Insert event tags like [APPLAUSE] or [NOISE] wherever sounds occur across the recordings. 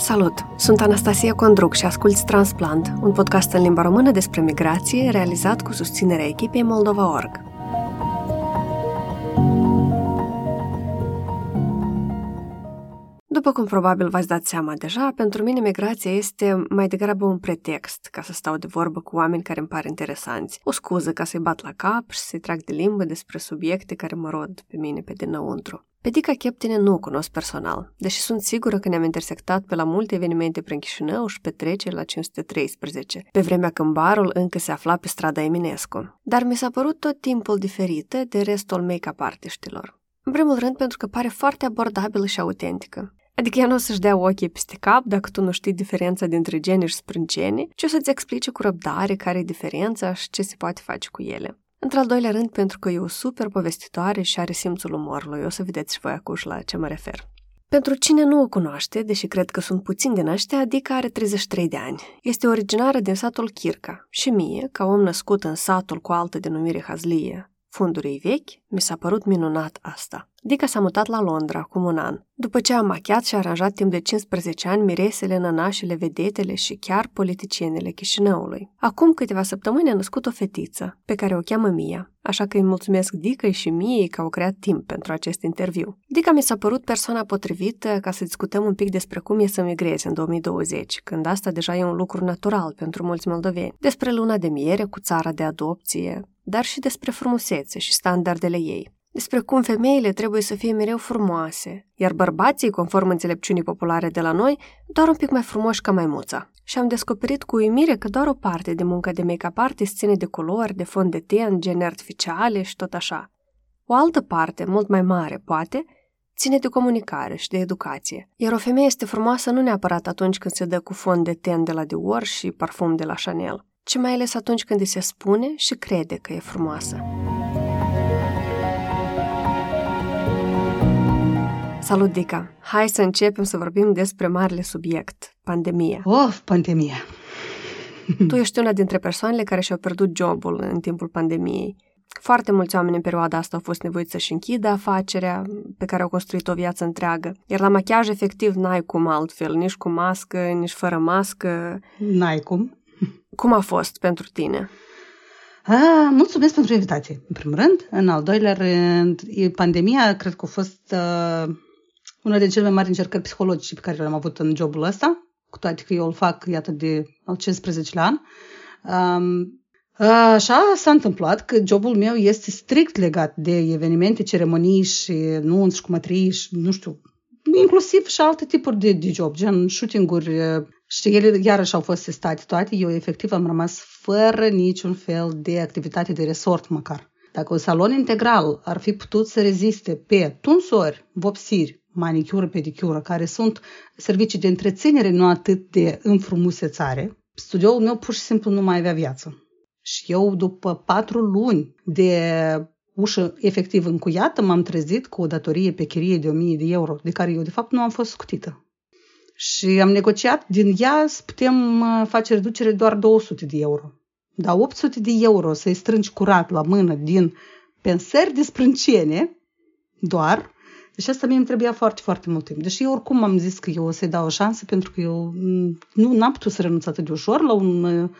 Salut! Sunt Anastasia Condruc și asculți Transplant, un podcast în limba română despre migrație realizat cu susținerea echipei Moldova.org. După cum probabil v-ați dat seama deja, pentru mine migrația este mai degrabă un pretext ca să stau de vorbă cu oameni care îmi par interesanți, o scuză ca să-i bat la cap și să-i trag de limbă despre subiecte care mă rod pe mine pe dinăuntru. Pe Dica Cheptine nu o cunosc personal, deși sunt sigură că ne-am intersectat pe la multe evenimente prin Chișinău și petreceri la 513, pe vremea când barul încă se afla pe strada Eminescu. Dar mi s-a părut tot timpul diferită de restul make-up artiștilor. În primul rând pentru că pare foarte abordabilă și autentică. Adică ea nu o să-și dea ochii peste cap dacă tu nu știi diferența dintre geni și sprâncene, ci o să-ți explice cu răbdare care e diferența și ce se poate face cu ele. Într-al doilea rând, pentru că e o super povestitoare și are simțul umorului, o să vedeți și voi acuși la ce mă refer. Pentru cine nu o cunoaște, deși cred că sunt puțin din ăștia, adică are 33 de ani. Este originară din satul Chirca și mie, ca om născut în satul cu altă denumire Hazlie, fundurii vechi, mi s-a părut minunat asta. Dica s-a mutat la Londra acum un an, după ce a machiat și a aranjat timp de 15 ani miresele, nănașele, vedetele și chiar politicienele Chișinăului. Acum câteva săptămâni a născut o fetiță, pe care o cheamă Mia, așa că îi mulțumesc Dica și Miei că au creat timp pentru acest interviu. Dica mi s-a părut persoana potrivită ca să discutăm un pic despre cum e să migrezi în 2020, când asta deja e un lucru natural pentru mulți moldoveni, despre luna de miere cu țara de adopție, dar și despre frumusețe și standardele ei despre cum femeile trebuie să fie mereu frumoase, iar bărbații, conform înțelepciunii populare de la noi, doar un pic mai frumoși ca maimuța. Și am descoperit cu uimire că doar o parte de munca de make-up artist ține de culori, de fond de ten, gene artificiale și tot așa. O altă parte, mult mai mare, poate, ține de comunicare și de educație. Iar o femeie este frumoasă nu neapărat atunci când se dă cu fond de ten de la Dior și parfum de la Chanel, ci mai ales atunci când îi se spune și crede că e frumoasă. Salut, Dica! Hai să începem să vorbim despre marele subiect, pandemia. Of, pandemia! Tu ești una dintre persoanele care și-au pierdut jobul în timpul pandemiei. Foarte mulți oameni în perioada asta au fost nevoiți să-și închidă afacerea pe care au construit o viață întreagă. Iar la machiaj, efectiv, n-ai cum altfel, nici cu mască, nici fără mască. N-ai cum. Cum a fost pentru tine? A, mulțumesc pentru invitație, în primul rând. În al doilea rând, pandemia cred că a fost uh, una din cele mai mari încercări psihologice pe care le-am avut în jobul ăsta, cu toate că eu îl fac, iată, de al 15 an. Um, Așa s-a întâmplat că jobul meu este strict legat de evenimente, ceremonii și nunți și cumătrii și, nu știu, inclusiv și alte tipuri de, de job, gen shooting-uri și ele iarăși au fost testate toate. Eu efectiv am rămas fără niciun fel de activitate de resort măcar. Dacă un salon integral ar fi putut să reziste pe tunsori, vopsiri, manicură, pedicură, care sunt servicii de întreținere, nu atât de înfrumusețare, studioul meu pur și simplu nu mai avea viață. Și eu, după patru luni de ușă efectiv încuiată, m-am trezit cu o datorie pe chirie de 1000 de euro, de care eu, de fapt, nu am fost scutită. Și am negociat din ea să putem uh, face reducere doar 200 de euro. Dar 800 de euro să-i strângi curat la mână din pensări de sprâncene, doar, deci asta mie îmi trebuia foarte, foarte mult timp. Deși eu oricum am zis că eu o să-i dau o șansă pentru că eu nu n-am putut să renunț atât de ușor la un uh,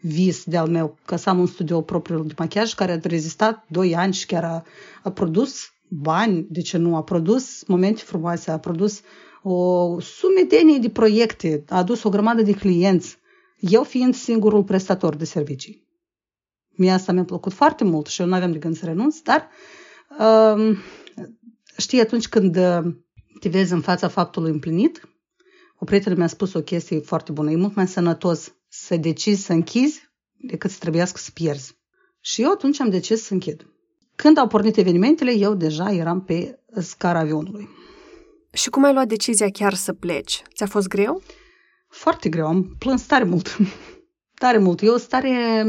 vis de-al meu, ca să am un studio propriu de machiaj care a rezistat 2 ani și chiar a, a produs bani, de ce nu, a produs momente frumoase, a produs o sumedenie de proiecte, a adus o grămadă de clienți, eu fiind singurul prestator de servicii. Mie asta mi-a plăcut foarte mult și eu nu aveam de gând să renunț, dar um, Știi, atunci când uh, te vezi în fața faptului împlinit, o prietenă mi-a spus o chestie foarte bună. E mult mai sănătos să decizi să închizi decât să trebuiască să pierzi. Și eu atunci am decis să închid. Când au pornit evenimentele, eu deja eram pe scara avionului. Și cum ai luat decizia chiar să pleci? Ți-a fost greu? Foarte greu. Am plâns tare mult. [LAUGHS] tare mult. Eu stare...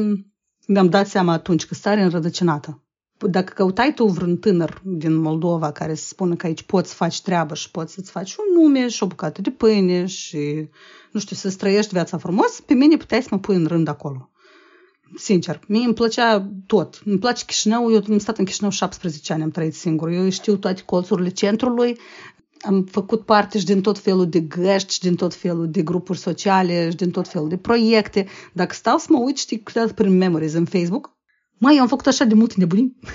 Mi-am dat seama atunci că stare înrădăcinată dacă căutai tu vreun tânăr din Moldova care să spună că aici poți să faci treabă și poți să-ți faci un nume și o bucată de pâine și, nu știu, să trăiești viața frumos, pe mine puteai să mă pui în rând acolo. Sincer, mie îmi plăcea tot. Îmi place Chișinău, eu am stat în Chișinău 17 ani, am trăit singur. Eu știu toate colțurile centrului. am făcut parte și din tot felul de găști, și din tot felul de grupuri sociale, și din tot felul de proiecte. Dacă stau să mă uit, știi, câteodată prin memories în Facebook, mai eu am făcut așa de multe nebunii. [LAUGHS]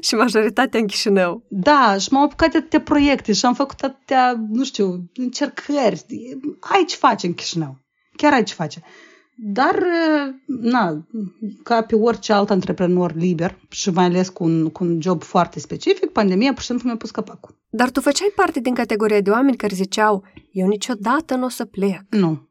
și majoritatea în Chișinău. Da, și m-am apucat de atâtea proiecte și am făcut atâtea, nu știu, încercări. Ai ce face în Chișinău. Chiar ai ce face. Dar, na, ca pe orice alt antreprenor liber și mai ales cu un, cu un job foarte specific, pandemia pur și simplu mi-a pus capacul. Dar tu făceai parte din categoria de oameni care ziceau, eu niciodată nu o să plec. Nu.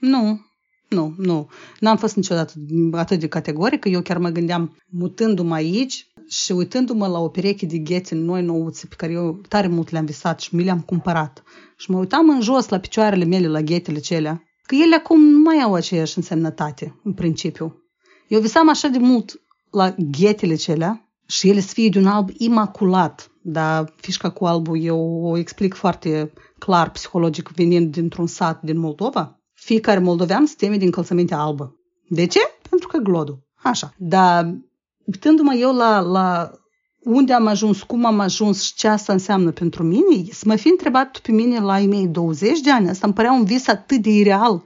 Nu. Nu, nu. N-am fost niciodată atât de categorică. Eu chiar mă gândeam, mutându-mă aici și uitându-mă la o pereche de ghete noi nouțe pe care eu tare mult le-am visat și mi le-am cumpărat. Și mă uitam în jos la picioarele mele, la ghetele celea, că ele acum nu mai au aceeași însemnătate, în principiu. Eu visam așa de mult la ghetele celea și ele să fie de un alb imaculat. Dar fișca cu albul eu o explic foarte clar psihologic venind dintr-un sat din Moldova fiecare moldovean se teme de încălțăminte albă. De ce? Pentru că glodul. Așa. Dar uitându-mă eu la, la unde am ajuns, cum am ajuns și ce asta înseamnă pentru mine, să mă fi întrebat pe mine la ai mei 20 de ani, asta îmi părea un vis atât de ireal.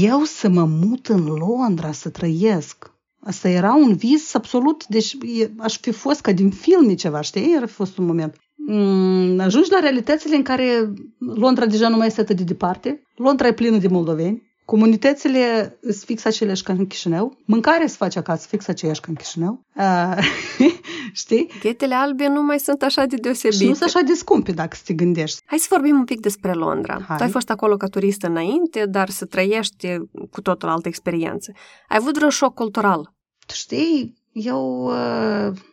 Eu să mă mut în Londra, să trăiesc. Asta era un vis absolut, deci aș fi fost ca din filme ceva, știi? Era fost un moment. Mm, ajungi la realitățile în care Londra deja nu mai este atât de departe, Londra e plină de moldoveni, Comunitățile sunt fix aceleași ca în Chișinău. Mâncarea se face acasă fix aceeași ca în Chișinău. Uh, [LAUGHS] știi? Ghetele albe nu mai sunt așa de deosebite. Și nu sunt așa de scumpe dacă te gândești. Hai să vorbim un pic despre Londra. Hai. Tu ai fost acolo ca turist înainte, dar să trăiești cu totul altă experiență. Ai avut vreun șoc cultural? Tu știi, eu... Uh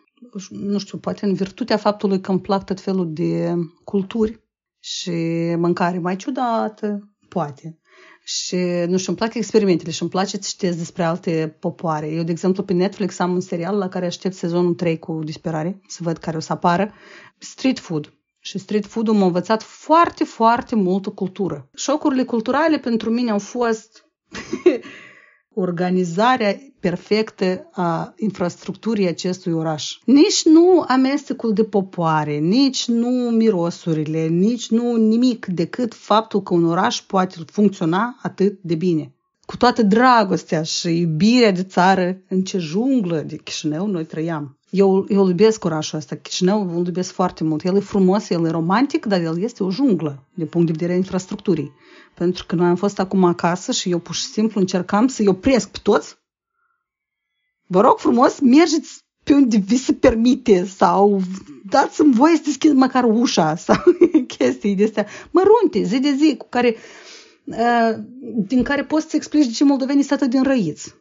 nu știu, poate în virtutea faptului că îmi plac tot felul de culturi și mâncare mai ciudată, poate. Și, nu știu, îmi plac experimentele și îmi place să citesc despre alte popoare. Eu, de exemplu, pe Netflix am un serial la care aștept sezonul 3 cu disperare, să văd care o să apară, Street Food. Și street food-ul m-a învățat foarte, foarte multă cultură. Șocurile culturale pentru mine au fost [LAUGHS] organizarea perfectă a infrastructurii acestui oraș. Nici nu amestecul de popoare, nici nu mirosurile, nici nu nimic decât faptul că un oraș poate funcționa atât de bine. Cu toată dragostea și iubirea de țară, în ce junglă de Chișinău noi trăiam. Eu, eu iubesc orașul ăsta, Chișinău îl iubesc foarte mult. El e frumos, el e romantic, dar el este o junglă, din punct de vedere a infrastructurii. Pentru că noi am fost acum acasă și eu pur și simplu încercam să-i opresc pe toți. Vă rog frumos, mergeți pe unde vi se permite sau dați-mi voie să deschid măcar ușa sau [LAUGHS] chestii de astea mărunte, zi de zi, cu care, uh, din care poți să explici de ce moldovenii sunt atât din răiți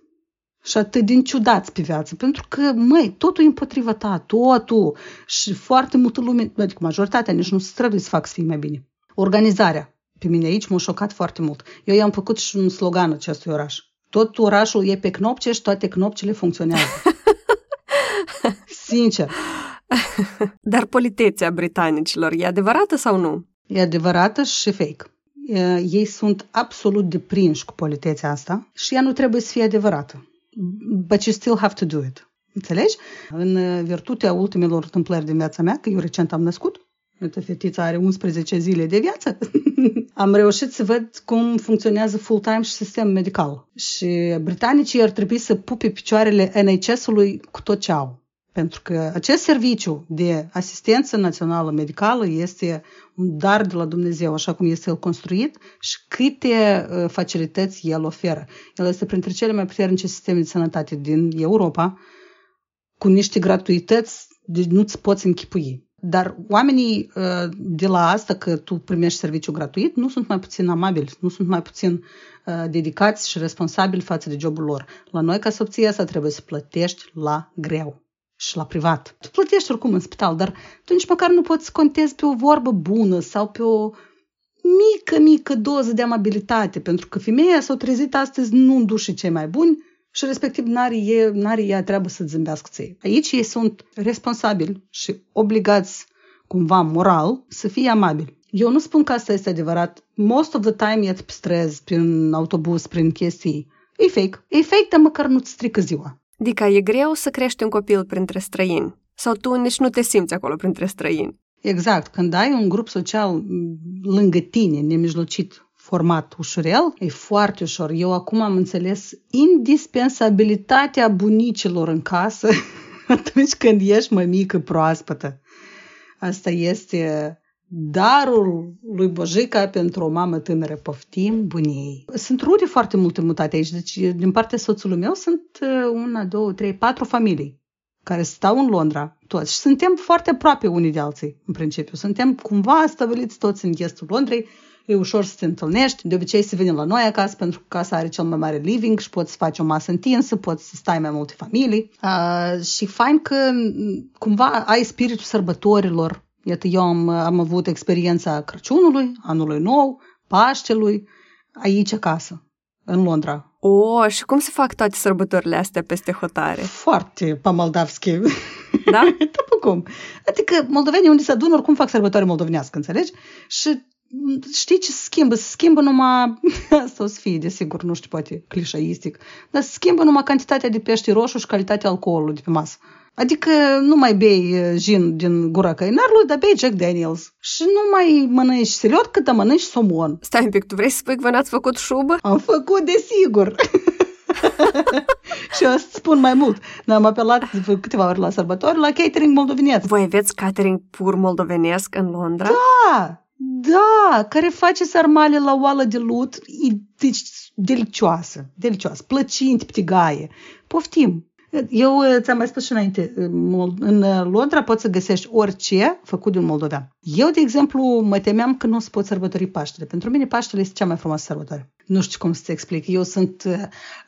și atât din ciudați pe viață. Pentru că, măi, totul e împotriva ta, totul. Și foarte multă lume, adică majoritatea, nici nu se străduie să fac să fie mai bine. Organizarea pe mine aici m-a șocat foarte mult. Eu i-am făcut și un slogan acestui oraș. Tot orașul e pe knopce și toate knopcele funcționează. [LAUGHS] Sincer. Dar politețea britanicilor e adevărată sau nu? E adevărată și fake. Ei sunt absolut deprinși cu politețea asta și ea nu trebuie să fie adevărată. But you still have to do it. Înțelegi? În virtutea ultimelor întâmplări din viața mea, că eu recent am născut, Uite, fetița are 11 zile de viață. [LAUGHS] Am reușit să văd cum funcționează full-time și sistemul medical. Și britanicii ar trebui să pupe picioarele NHS-ului cu tot ce au. Pentru că acest serviciu de asistență națională medicală este un dar de la Dumnezeu, așa cum este el construit și câte uh, facilități el oferă. El este printre cele mai puternice sisteme de sănătate din Europa, cu niște gratuități de nu-ți poți închipui. Dar oamenii uh, de la asta că tu primești serviciu gratuit nu sunt mai puțin amabili, nu sunt mai puțin uh, dedicați și responsabili față de jobul lor. La noi, ca să obții asta, trebuie să plătești la greu și la privat. Tu plătești oricum în spital, dar tu nici măcar nu poți să contezi pe o vorbă bună sau pe o mică, mică doză de amabilitate, pentru că femeia s-a trezit astăzi nu în dușii cei mai buni, și respectiv n-are, n-are ea treabă să zâmbească ție. Aici ei sunt responsabili și obligați cumva moral să fie amabili. Eu nu spun că asta este adevărat. Most of the time e pe străzi, prin autobuz, prin chestii. E fake. E fake, dar măcar nu-ți strică ziua. Adică e greu să crești un copil printre străini. Sau tu nici nu te simți acolo printre străini. Exact. Când ai un grup social lângă tine, nemijlocit, format ușurel, e foarte ușor. Eu acum am înțeles indispensabilitatea bunicilor în casă [LAUGHS] atunci când ești mămică proaspătă. Asta este darul lui Bojica pentru o mamă tânără. Poftim bunii. Sunt rude foarte multe mutate aici. Deci, din partea soțului meu sunt uh, una, două, trei, patru familii care stau în Londra, toți. Și suntem foarte aproape unii de alții, în principiu. Suntem cumva stabiliți toți în estul Londrei, e ușor să te întâlnești. De obicei se venim la noi acasă pentru că casa are cel mai mare living și poți să faci o masă întinsă, poți să stai mai multe familii. Uh, și fain că cumva ai spiritul sărbătorilor. Iată, eu am, am avut experiența Crăciunului, anului nou, Paștelui, aici acasă, în Londra. O, și cum se fac toate sărbătorile astea peste hotare? Foarte [LAUGHS] pe moldavski. Da? După cum. Adică moldovenii unde se adună oricum fac sărbătoare moldovenească, înțelegi? Și știi ce se schimbă? Se schimbă numai, [LAUGHS] asta o să fie, desigur, nu știu, poate clișaistic, dar se schimbă numai cantitatea de pește roșu și calitatea alcoolului de pe masă. Adică nu mai bei gin din gura căinarului, dar bei Jack Daniels. Și nu mai mănânci seliot, cât da mănânci somon. Stai un pic, tu vrei să spui că v-ați făcut șubă? Am făcut, desigur. [LAUGHS] și o să spun mai mult. Noi am apelat de câteva ori la sărbători la catering moldovenesc. Voi aveți catering pur moldovenesc în Londra? Da! Da, care face sarmale la oală de lut, e deci, delicioasă, delicioasă, plăcint, ptigaie. Poftim! Eu uh, ți-am mai spus și înainte, uh, în uh, Londra poți să găsești orice făcut de un moldovean. Eu, de exemplu, mă temeam că nu o să pot sărbători Paștele. Pentru mine Paștele este cea mai frumoasă sărbătoare. Nu știu cum să-ți explic. Eu sunt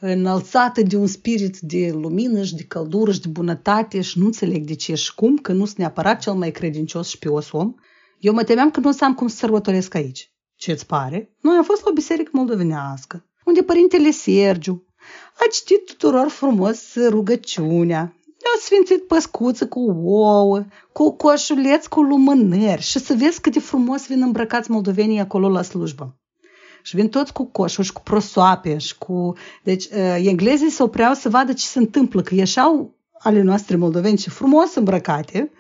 înălțată de un spirit de lumină și de căldură și de bunătate și nu înțeleg de ce și cum, că nu sunt neapărat cel mai credincios și pios om. Eu mă temeam că nu o să am cum să sărbătoresc aici. Ce-ți pare? Noi am fost la o biserică moldovenească, unde părintele Sergiu a citit tuturor frumos rugăciunea. Ne-au sfințit păscuță cu ouă, cu coșuleț cu lumânări și să vezi cât de frumos vin îmbrăcați moldovenii acolo la slujbă. Și vin toți cu coșuri și cu prosoape și cu... Deci, uh, englezii se opreau să vadă ce se întâmplă, că ieșau ale noastre moldoveni și frumos îmbrăcate,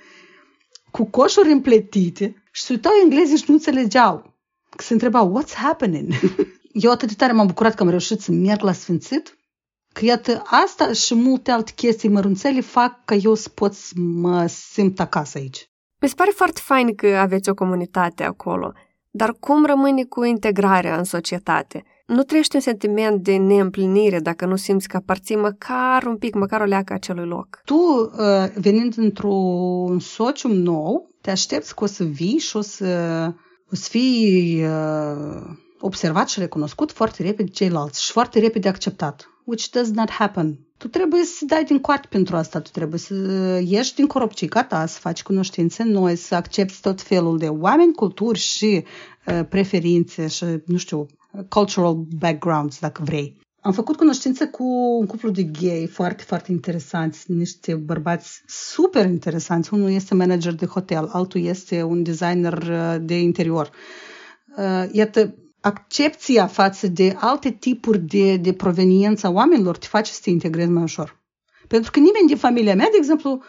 cu coșuri împletite și se uitau englezii și nu înțelegeau. Că se întrebau, what's happening? [LAUGHS] Eu atât de tare m-am bucurat că am reușit să merg la Sfințit, că iată asta și multe alte chestii mărunțele fac ca eu să pot să mă simt acasă aici. Mi se pare foarte fain că aveți o comunitate acolo, dar cum rămâne cu integrarea în societate? Nu trăiești un sentiment de neîmplinire dacă nu simți că aparții măcar un pic, măcar o leacă acelui loc. Tu, uh, venind într-un socium nou, te aștepți că o să vii și o să, o să fii uh, observat și recunoscut foarte repede ceilalți și foarte repede acceptat, which does not happen. Tu trebuie să dai din coart pentru asta, tu trebuie să ieși din coropcica ta, să faci cunoștințe noi, să accepti tot felul de oameni, culturi și uh, preferințe și, nu știu, cultural backgrounds, dacă vrei. Am făcut cunoștință cu un cuplu de gay foarte, foarte interesanți, niște bărbați super interesanți. Unul este manager de hotel, altul este un designer uh, de interior. Uh, iată, accepția față de alte tipuri de, de proveniență a oamenilor te face să te integrezi mai ușor. Pentru că nimeni din familia mea, de exemplu,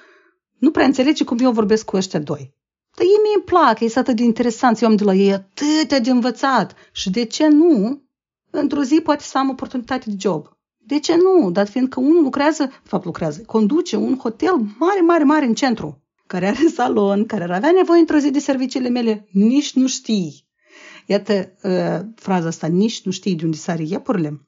nu prea înțelege cum eu vorbesc cu ăștia doi. Dar ei mi-e plac, ei sunt atât de interesanți, eu am de la ei atât de învățat. Și de ce nu? Într-o zi poate să am oportunitate de job. De ce nu? Dat fiindcă unul lucrează, de fapt lucrează, conduce un hotel mare, mare, mare în centru, care are [LAUGHS] salon, care ar avea nevoie într-o zi de serviciile mele, nici nu știi. Iată uh, fraza asta, nici nu știi de unde sare iepurile.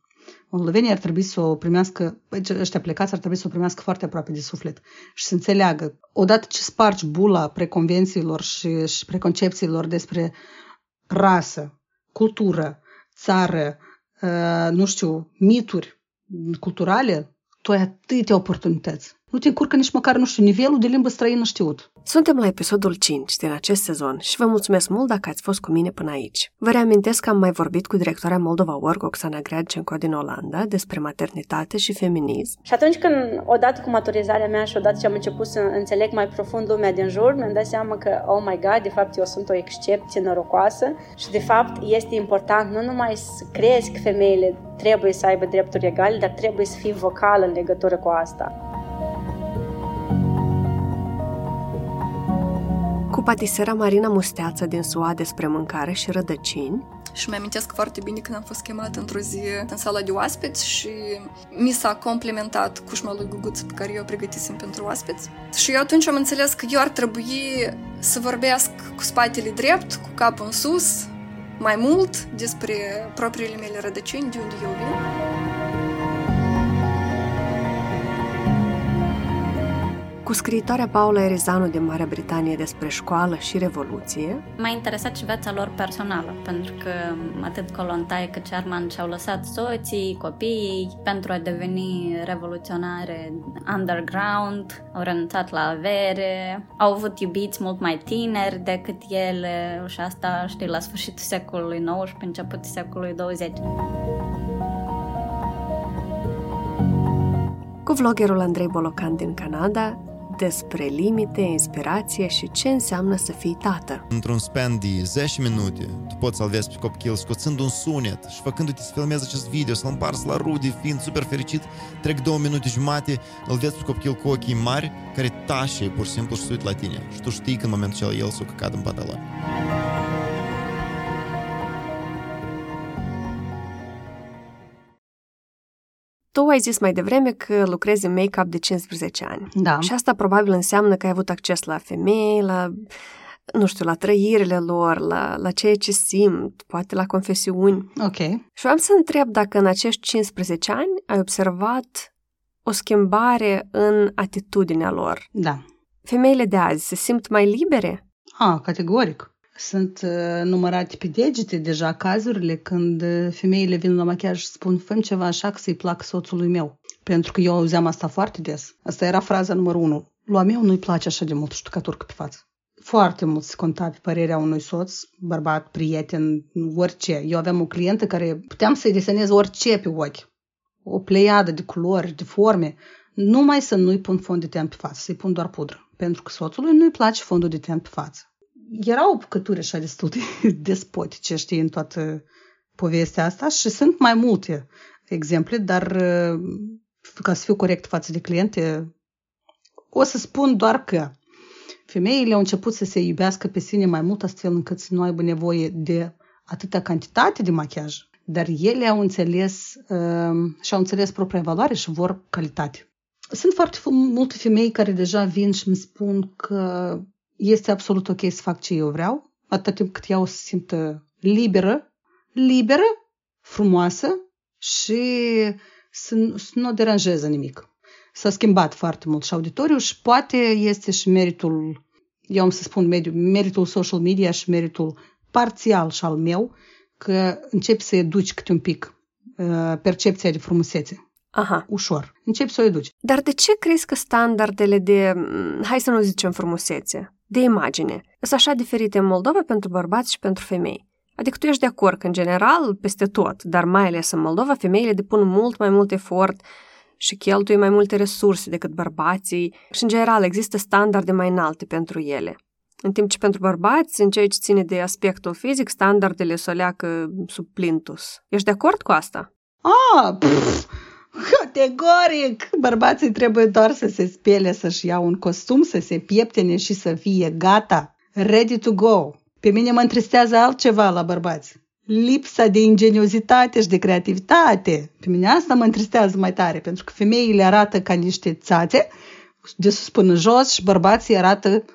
Moldovenii ar trebui să o primească, ăștia plecați ar trebui să o primească foarte aproape de suflet și să înțeleagă. Odată ce spargi bula preconvențiilor și, și preconcepțiilor despre rasă, cultură, țară, uh, nu știu, mituri culturale, tu ai atâtea oportunități nu te încurcă nici măcar, nu știu, nivelul de limbă străină știut. Suntem la episodul 5 din acest sezon și vă mulțumesc mult dacă ați fost cu mine până aici. Vă reamintesc că am mai vorbit cu directoarea Moldova Work, Oksana Greadcenco din Olanda, despre maternitate și feminism. Și atunci când, odată cu maturizarea mea și odată ce am început să înțeleg mai profund lumea din jur, mi-am dat seama că, oh my god, de fapt eu sunt o excepție norocoasă și de fapt este important nu numai să crezi că femeile trebuie să aibă drepturi egale, dar trebuie să fii vocal în legătură cu asta. Patisera Marina Musteață din SUA despre mâncare și rădăcini. Și mi-amintesc foarte bine când am fost chemat într-o zi în sala de oaspeți și mi s-a complementat cușma lui Guguță pe care eu o pregătisem pentru oaspeți. Și eu atunci am înțeles că eu ar trebui să vorbesc cu spatele drept, cu capul în sus, mai mult despre propriile mele rădăcini, de unde eu vin. Cu scriitoarea Paula Erizanu din Marea Britanie despre școală și revoluție. M-a interesat și viața lor personală, pentru că atât Colontai cât Sherman și-au lăsat soții, copiii, pentru a deveni revoluționare underground, au renunțat la avere, au avut iubiți mult mai tineri decât ele și asta, știi, la sfârșitul secolului XIX, începutul secolului 20. Cu vloggerul Andrei Bolocan din Canada, despre limite, inspirație și ce înseamnă să fii tată. Într-un span de 10 minute, tu poți să-l vezi pe copil scoțând un sunet și făcându-te să filmezi acest video, să-l împarți la rude, fiind super fericit, trec două minute jumate, îl vezi pe copil cu ochii mari, care tașe pur și simplu și se uită la tine. Și tu știi că în momentul acela el s-o căcat în patala. Tu ai zis mai devreme că lucrezi în make-up de 15 ani. Da. Și asta probabil înseamnă că ai avut acces la femei, la, nu știu, la trăirile lor, la, la ceea ce simt, poate la confesiuni. Ok. Și vreau să întreb dacă în acești 15 ani ai observat o schimbare în atitudinea lor. Da. Femeile de azi se simt mai libere? Ah, categoric. Sunt uh, numărate pe degete deja cazurile când uh, femeile vin la machiaj și spun făm ceva așa că să-i plac soțului meu. Pentru că eu auzeam asta foarte des. Asta era fraza numărul unu. Lui meu nu-i place așa de mult ștucaturcă pe față. Foarte mult se conta pe părerea unui soț, bărbat, prieten, orice. Eu aveam o clientă care puteam să-i desenez orice pe ochi. O pleiadă de culori, de forme. Numai să nu-i pun fond de ten pe față, să-i pun doar pudră. Pentru că soțului nu-i place fondul de ten pe față erau bucături așa destul de [LAUGHS] despotice, știi, în toată povestea asta și sunt mai multe exemple, dar uh, ca să fiu corect față de cliente, o să spun doar că femeile au început să se iubească pe sine mai mult astfel încât să nu aibă nevoie de atâta cantitate de machiaj, dar ele au înțeles uh, și-au înțeles propria valoare și vor calitate. Sunt foarte multe femei care deja vin și îmi spun că este absolut ok să fac ce eu vreau, atât timp cât eu se simtă liberă, liberă, frumoasă și să, să nu o deranjeze nimic. S-a schimbat foarte mult și auditoriul și poate este și meritul, eu am să spun mediu, meritul social media și meritul parțial și al meu, că începi să educi câte un pic uh, percepția de frumusețe. Aha. Ușor. Începi să o educi. Dar de ce crezi că standardele de, hai să nu zicem frumusețe, de imagine. Sunt așa diferite în Moldova pentru bărbați și pentru femei. Adică tu ești de acord că, în general, peste tot, dar mai ales în Moldova, femeile depun mult mai mult efort și cheltuie mai multe resurse decât bărbații și, în general, există standarde mai înalte pentru ele. În timp ce pentru bărbați, în ceea ce ține de aspectul fizic, standardele se o leacă sub plintus. Ești de acord cu asta? Ah, pff, Categoric! Bărbații trebuie doar să se spele, să-și iau un costum, să se pieptene și să fie gata, ready to go. Pe mine mă întristează altceva la bărbați. Lipsa de ingeniozitate și de creativitate. Pe mine asta mă întristează mai tare, pentru că femeile arată ca niște țațe, de sus până jos, și bărbații arată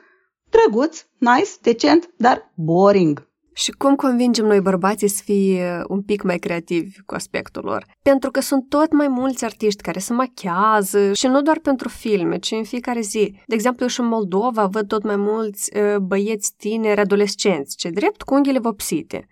drăguț, nice, decent, dar boring. Și cum convingem noi bărbații să fie un pic mai creativi cu aspectul lor? Pentru că sunt tot mai mulți artiști care se machează și nu doar pentru filme, ci în fiecare zi. De exemplu, și în Moldova văd tot mai mulți uh, băieți tineri, adolescenți, ce drept cu unghiile vopsite.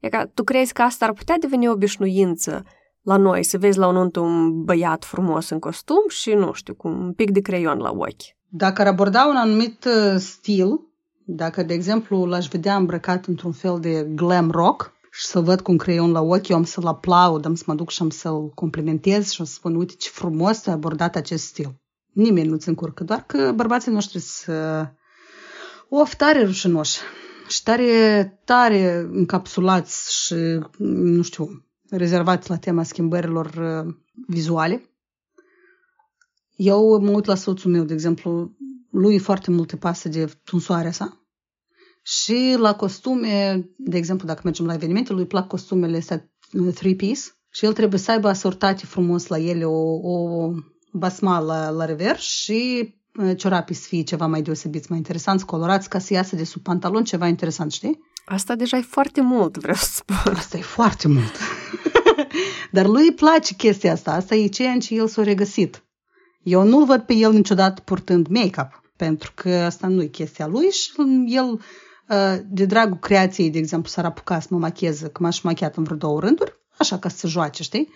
E ca, tu crezi că asta ar putea deveni obișnuință la noi, să vezi la un unt un băiat frumos în costum și, nu știu, cu un pic de creion la ochi. Dacă ar aborda un anumit uh, stil, dacă, de exemplu, l-aș vedea îmbrăcat într-un fel de glam rock și să văd cu un creion la ochi, eu am să-l aplaud, am să mă duc și am să-l complimentez și am să spun, uite ce frumos ai abordat acest stil. Nimeni nu-ți încurcă, doar că bărbații noștri sunt of, tare rușinoși și tare, tare încapsulați și, nu știu, rezervați la tema schimbărilor uh, vizuale. Eu mă uit la soțul meu, de exemplu, lui foarte mult îi pasă de tunsoarea sa Și la costume, de exemplu, dacă mergem la evenimente, lui plac costumele astea three-piece și el trebuie să aibă asortate frumos la ele o, o basma la, la revers și ciorapii să fie ceva mai deosebiți, mai interesanți, colorați, ca să iasă de sub pantalon ceva interesant, știi? Asta deja e foarte mult, vreau să spun. Asta e foarte mult. [LAUGHS] Dar lui îi place chestia asta. Asta e ceea ce el s-a regăsit. Eu nu-l văd pe el niciodată purtând make-up, pentru că asta nu e chestia lui și el, de dragul creației, de exemplu, s-ar apuca să mă macheze, că m-aș machiat în vreo două rânduri, așa ca să se joace, știi?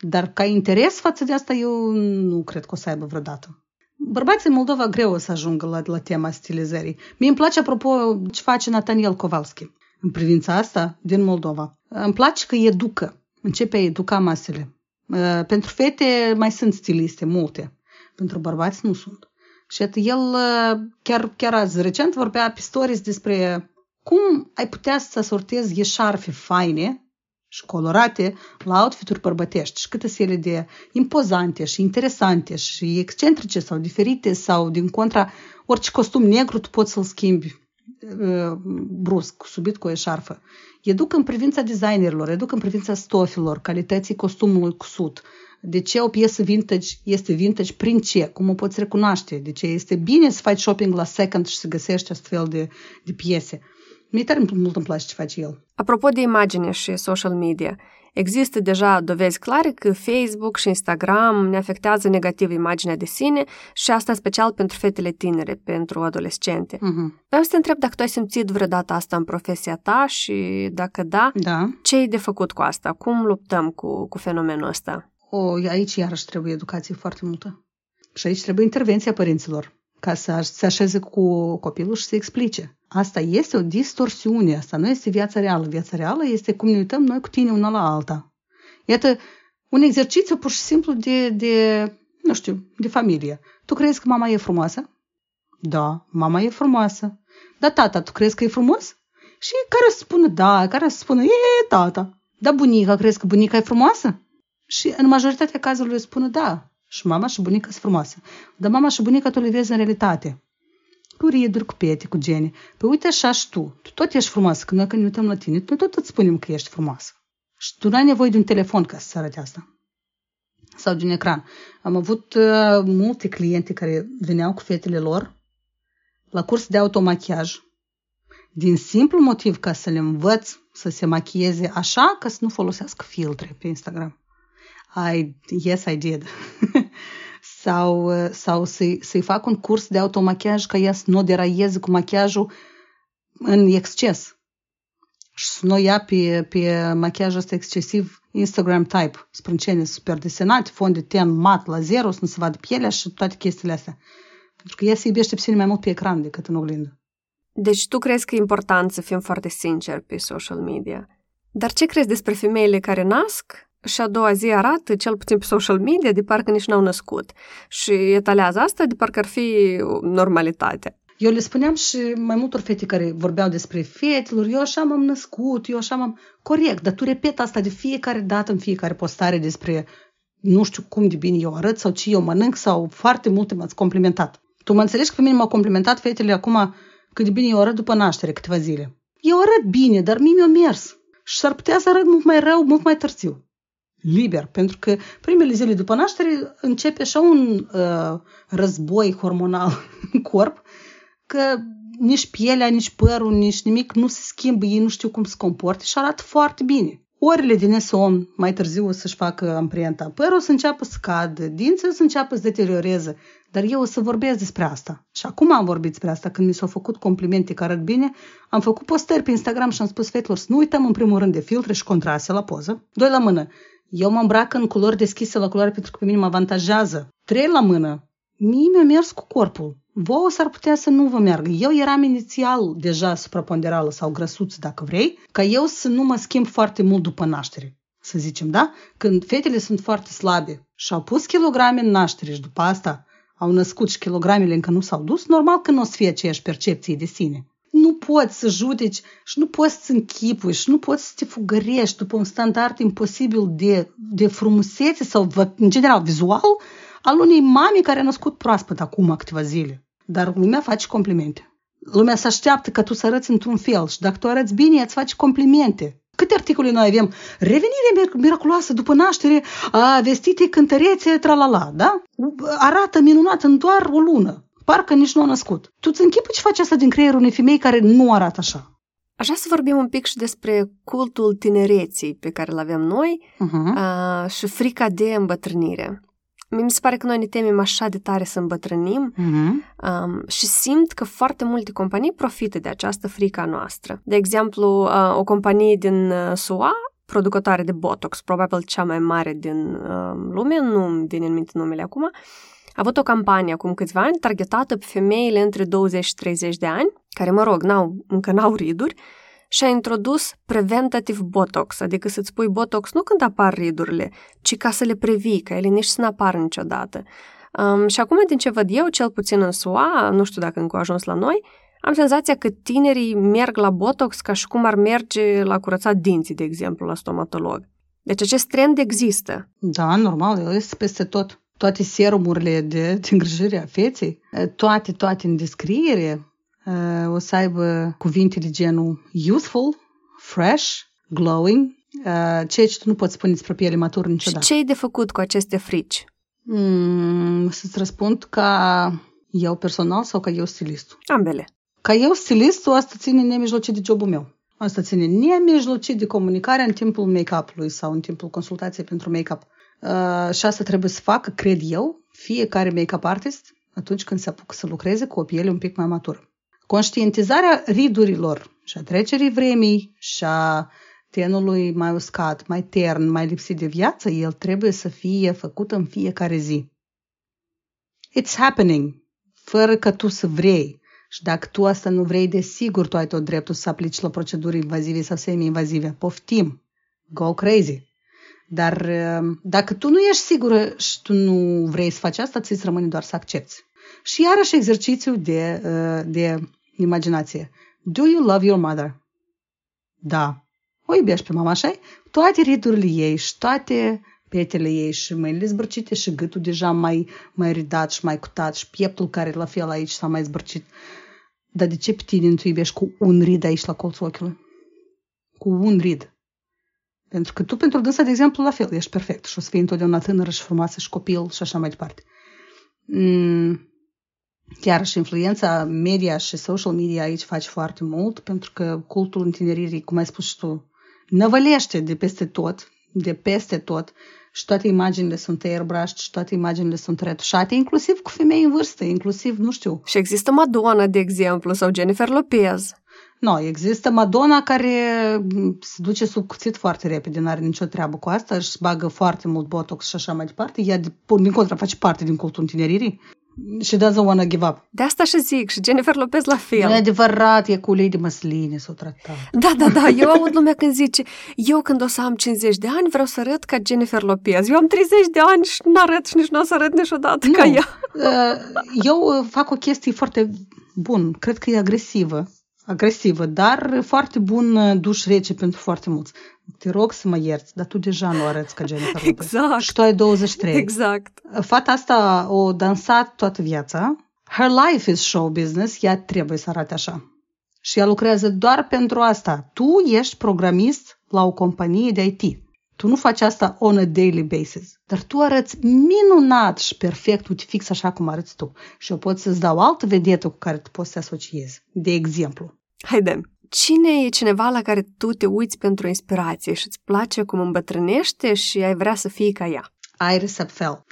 Dar ca interes față de asta eu nu cred că o să aibă vreodată. Bărbații în Moldova greu o să ajungă la, la tema stilizării. Mie îmi place, apropo, ce face Nathaniel Kowalski în privința asta din Moldova. Îmi place că educă, începe a educa masele. Uh, pentru fete mai sunt stiliste, multe. Pentru bărbați nu sunt. Și atât el uh, chiar, chiar azi, recent, vorbea pe stories despre cum ai putea să sortezi eșarfe faine și colorate la outfituri bărbătești și câte ele de impozante și interesante și excentrice sau diferite sau din contra orice costum negru tu poți să-l schimbi uh, brusc, subit cu o eșarfă. Educ în privința designerilor, educ în privința stofilor, calității costumului cusut. De ce o piesă vintage este vintage? Prin ce? Cum o poți recunoaște? De ce este bine să faci shopping la second și să găsești astfel de, de piese? Mie tare mult îmi place ce face el. Apropo de imagine și social media, există deja dovezi clare că Facebook și Instagram ne afectează negativ imaginea de sine și asta special pentru fetele tinere, pentru adolescente. Uh-huh. Vreau să te întreb dacă tu ai simțit vreodată asta în profesia ta și dacă da, da. ce ai de făcut cu asta? Cum luptăm cu, cu fenomenul ăsta? O, aici iarăși trebuie educație foarte multă. Și aici trebuie intervenția părinților ca să se așeze cu copilul și să explice. Asta este o distorsiune, asta nu este viața reală. Viața reală este cum ne uităm noi cu tine una la alta. Iată, un exercițiu pur și simplu de, de, nu știu, de familie. Tu crezi că mama e frumoasă? Da, mama e frumoasă. Da, tata, tu crezi că e frumos? Și care să spună da, care să spună e tata. Da, bunica, crezi că bunica e frumoasă? Și în majoritatea cazurilor spune da, și mama și bunica sunt frumoase. Dar mama și bunica tu le vezi în realitate. Cu riduri, cu pete, cu gene. Păi uite așa și tu. Tu tot ești frumoasă. Când noi când ne uităm la tine, noi tot îți spunem că ești frumoasă. Și tu nu ai nevoie de un telefon ca să arate asta. Sau de un ecran. Am avut uh, multe cliente care veneau cu fetele lor la curs de automachiaj din simplu motiv ca să le învăț să se machieze așa ca să nu folosească filtre pe Instagram. I, yes, I did. [LAUGHS] sau sau să-i, să-i fac un curs de automachiaj ca ea să nu deraieze cu machiajul în exces. Și să nu ia pe, pe machiajul ăsta excesiv Instagram type, sprâncene super desenate, fond de ten mat la zero, să nu se vadă pielea și toate chestiile astea. Pentru că ea se iubește pe sine mai mult pe ecran decât în oglindă. Deci tu crezi că e important să fim foarte sinceri pe social media. Dar ce crezi despre femeile care nasc și a doua zi arată, cel puțin pe social media, de parcă nici n-au născut. Și etalează asta de parcă ar fi normalitate. Eu le spuneam și mai multor fete care vorbeau despre fetelor, eu așa m-am născut, eu așa m-am... Corect, dar tu repet asta de fiecare dată în fiecare postare despre nu știu cum de bine eu arăt sau ce eu mănânc sau foarte multe m-ați complimentat. Tu mă înțelegi că pe mine m-au complimentat fetele acum cât de bine eu arăt după naștere câteva zile. Eu arăt bine, dar mie mi-a mers. Și s-ar putea să arăt mult mai rău, mult mai târziu liber, pentru că primele zile după naștere începe așa un uh, război hormonal [LAUGHS] în corp, că nici pielea, nici părul, nici nimic nu se schimbă, ei nu știu cum se comportă și arată foarte bine. Orele din somn mai târziu o să-și facă amprenta, părul o să înceapă să cadă, dinții o să înceapă să deterioreze, dar eu o să vorbesc despre asta. Și acum am vorbit despre asta, când mi s-au făcut complimente că arăt bine, am făcut postări pe Instagram și am spus fetelor să nu uităm în primul rând de filtre și contraste la poză, doi la mână, eu mă îmbrac în culori deschise la culoare pentru că pe mine mă avantajează. Trei la mână. Mie mi-a mers cu corpul. Vouă s-ar putea să nu vă meargă. Eu eram inițial deja supraponderală sau grăsuț, dacă vrei, ca eu să nu mă schimb foarte mult după naștere. Să zicem, da? Când fetele sunt foarte slabe și au pus kilograme în naștere și după asta au născut și kilogramele încă nu s-au dus, normal că nu o să fie aceeași percepție de sine nu poți să judeci și nu poți să închipui și nu poți să te fugărești după un standard imposibil de, de frumusețe sau, în general, vizual al unei mame care a născut proaspăt acum câteva zile. Dar lumea face complimente. Lumea se așteaptă ca tu să arăți într-un fel și dacă tu arăți bine, îți faci complimente. Câte articole noi avem? Revenire miraculoasă după naștere a vestitei cântărețe, tralala, da? Arată minunat în doar o lună. Parcă nici nu a născut. Tu îți închipă ce face asta din creierul unei femei care nu arată așa. Aș vrea să vorbim un pic și despre cultul tinereții pe care îl avem noi Uh-huh. uh, și frica de îmbătrânire. Mi se pare că noi ne temem așa de tare să îmbătrânim Uh-huh. um, și simt că foarte multe companii profită de această frică a noastră. De exemplu, uh, o companie din uh, SUA, producătoare de Botox, probabil cea mai mare din uh, lume, nu îmi vine în minte numele acum, a avut o campanie acum câțiva ani targetată pe femeile între 20 și 30 de ani, care, mă rog, n-au, încă n-au riduri, și a introdus preventative botox, adică să-ți pui botox nu când apar ridurile, ci ca să le previi, ca ele nici să nu apară niciodată. Um, și acum, din ce văd eu, cel puțin în SUA, nu știu dacă încă au ajuns la noi, am senzația că tinerii merg la botox ca și cum ar merge la curățat dinții, de exemplu, la stomatolog. Deci acest trend există. Da, normal, el este peste tot. Toate serumurile de, de îngrijire a feței, toate, toate în descriere, uh, o să aibă cuvinte de genul youthful, fresh, glowing, uh, ceea ce tu nu poți spune despre piele matură Și niciodată. ce e de făcut cu aceste frici? Mm, să-ți răspund ca eu personal sau ca eu stilistul. Ambele. Ca eu stilistul, asta ține nemijlocit de jobul meu. Asta ține nemijlocit de comunicarea în timpul make-up-ului sau în timpul consultației pentru make-up. Uh, și asta trebuie să facă, cred eu, fiecare make-up artist atunci când se apucă să lucreze cu o piele un pic mai matură. Conștientizarea ridurilor și a trecerii vremii și a tenului mai uscat, mai tern, mai lipsit de viață, el trebuie să fie făcut în fiecare zi. It's happening, fără că tu să vrei. Și dacă tu asta nu vrei, desigur tu ai tot dreptul să aplici la proceduri invazive sau semi-invazive. Poftim! Go crazy! Dar uh, dacă tu nu ești sigură și tu nu vrei să faci asta, ți-ți rămâne doar să accepti. Și iarăși exercițiu de, uh, de imaginație. Do you love your mother? Da. O iubești pe mama, așa Toate ridurile ei și toate petele ei și mâinile zbărcite și gâtul deja mai, mai ridat și mai cutat și pieptul care la fel aici s-a mai zbărcit. Dar de ce pe tine nu tu iubești cu un rid aici la colțul ochiului? Cu un rid. Pentru că tu pentru dânsa, de exemplu, la fel, ești perfect și o să fii întotdeauna tânără și frumoasă și copil și așa mai departe. Mm, chiar și influența media și social media aici face foarte mult, pentru că cultul întineririi, cum ai spus și tu, năvălește de peste tot, de peste tot și toate imaginile sunt airbrush și toate imaginile sunt retușate, inclusiv cu femei în vârstă, inclusiv, nu știu. Și există Madonna, de exemplu, sau Jennifer Lopez. Nu, există Madonna care m, se duce sub cuțit foarte repede, nu are nicio treabă cu asta, își bagă foarte mult botox și așa mai departe. Ea, de- din contra, face parte din cultul întineririi și doesn't wanna give up. De asta și zic, și Jennifer Lopez la fel. Nu e adevărat, e cu ulei de măsline s-o tratat. Da, da, da, eu aud lumea când zice, eu când o să am 50 de ani vreau să arăt ca Jennifer Lopez. Eu am 30 de ani și nu arăt și nici nu o să arăt niciodată ca Nu. ea. Uh, Eu uh, fac o chestie foarte bun, cred că e agresivă, agresivă, dar foarte bun uh, duș rece pentru foarte mulți. Te rog să mă ierți, dar tu deja nu arăți ca Jennifer [LAUGHS] Lopez. Exact. Și tu ai 23. Exact. Fata asta o dansat toată viața. Her life is show business, ea trebuie să arate așa. Și ea lucrează doar pentru asta. Tu ești programist la o companie de IT. Tu nu faci asta on a daily basis. Dar tu arăți minunat și perfect, uite, fix așa cum arăți tu. Și eu pot să-ți dau altă vedetă cu care tu poți să te asociezi. De exemplu. Haide, cine e cineva la care tu te uiți pentru inspirație și îți place cum îmbătrânește și ai vrea să fii ca ea? Iris Apfel.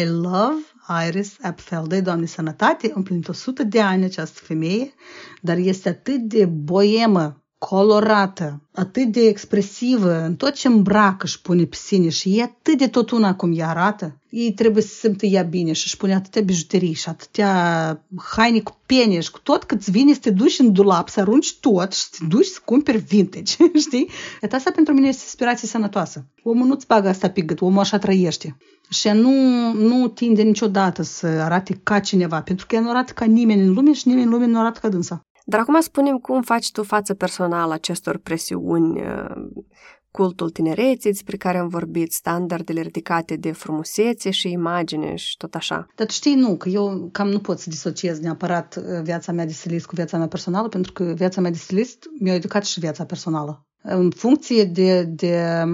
I love Iris Apfel. Dă-i, Doamne, sănătate, împlinit 100 de ani această femeie, dar este atât de boemă, colorată, atât de expresivă în tot ce îmbracă și pune pe sine și e atât de tot una cum ea arată. Ei trebuie să se simtă ea bine și își pune atâtea bijuterii și atâtea haine cu pene și cu tot cât îți vine să te duci în dulap, să arunci tot și să te duci să cumperi vintage, [LAUGHS] știi? Iar asta pentru mine este inspirație sănătoasă. Omul nu-ți bagă asta pe gât, omul așa trăiește. Și ea nu, nu tinde niciodată să arate ca cineva, pentru că ea nu arată ca nimeni în lume și nimeni în lume nu arată ca dânsa. Dar acum spunem cum faci tu față personală acestor presiuni, uh, cultul tinereții despre care am vorbit, standardele ridicate de frumusețe și imagine și tot așa. Dar știi, nu, că eu cam nu pot să disociez neapărat uh, viața mea de stilist cu viața mea personală, pentru că viața mea de stilist mi-a educat și viața personală. În funcție de, de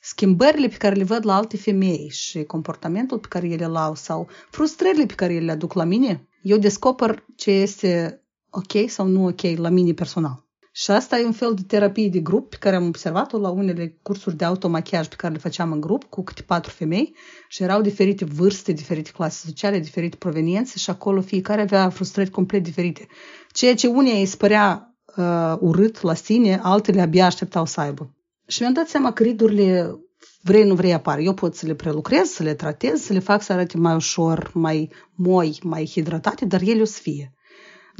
schimbările pe care le văd la alte femei și comportamentul pe care ele îl au sau frustrările pe care ele le aduc la mine, eu descoper ce este ok sau nu ok la mine personal. Și asta e un fel de terapie de grup pe care am observat-o la unele cursuri de automachiaj pe care le făceam în grup cu câte patru femei și erau diferite vârste, diferite clase sociale, diferite proveniențe și acolo fiecare avea frustrări complet diferite. Ceea ce unii îi spărea uh, urât la sine, altele abia așteptau să aibă. Și mi-am dat seama că ridurile vrei, nu vrei apar. Eu pot să le prelucrez, să le tratez, să le fac să arate mai ușor, mai moi, mai hidratate, dar ele o să fie.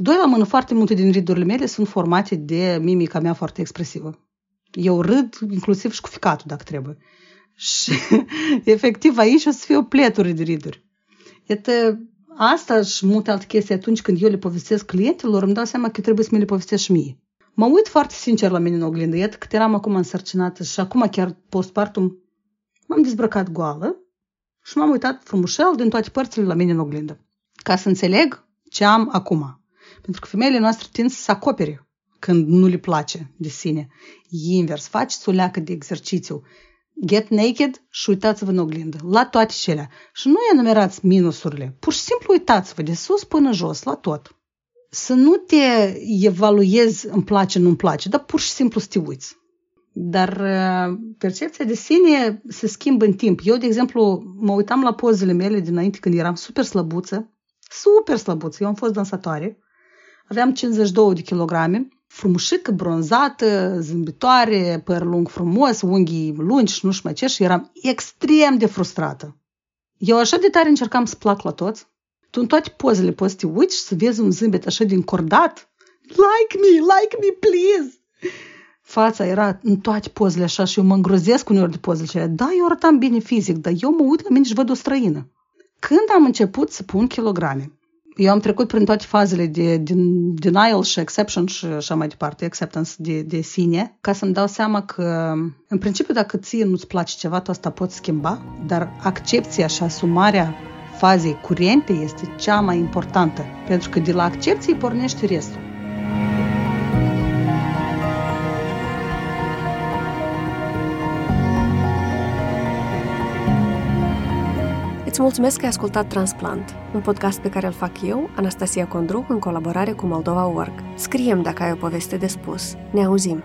Doi la mână, foarte multe din ridurile mele sunt formate de mimica mea foarte expresivă. Eu râd inclusiv și cu ficatul, dacă trebuie. Și [LAUGHS] efectiv aici o să fie o pletură de riduri. Iată, asta și multe alte chestii atunci când eu le povestesc clientilor, îmi dau seama că trebuie să mi le povestesc și mie. Mă uit foarte sincer la mine în oglindă. Iată că eram acum însărcinată și acum chiar postpartum m-am dezbrăcat goală și m-am uitat frumușel din toate părțile la mine în oglindă. Ca să înțeleg ce am acum. Pentru că femeile noastre tind să se acopere când nu le place de sine. E invers. Faceți o leacă de exercițiu. Get naked și uitați-vă în oglindă. La toate cele. Și nu enumerați minusurile. Pur și simplu uitați-vă de sus până jos, la tot. Să nu te evaluezi îmi place, nu-mi place, dar pur și simplu să te uiți. Dar uh, percepția de sine se schimbă în timp. Eu, de exemplu, mă uitam la pozele mele dinainte când eram super slăbuță. Super slăbuță. Eu am fost dansatoare Aveam 52 de kilograme, frumușică, bronzată, zâmbitoare, păr lung frumos, unghii lungi și nu știu mai ce și eram extrem de frustrată. Eu așa de tare încercam să plac la toți. Tu în toate pozele poți să te uiți și să vezi un zâmbet așa din cordat. Like me, like me, please! Fața era în toate pozele așa și eu mă îngrozesc uneori de pozele acelea. Da, eu arătam bine fizic, dar eu mă uit la mine și văd o străină. Când am început să pun kilograme, eu am trecut prin toate fazele de, de denial și exception și așa mai departe, acceptance de, de sine, ca să-mi dau seama că, în principiu, dacă ție nu-ți place ceva, tu asta poți schimba, dar accepția și asumarea fazei curente este cea mai importantă, pentru că de la accepție pornește restul. Îți mulțumesc că ai ascultat Transplant, un podcast pe care îl fac eu, Anastasia Condruc, în colaborare cu Moldova Org. Scriem dacă ai o poveste de spus. Ne auzim!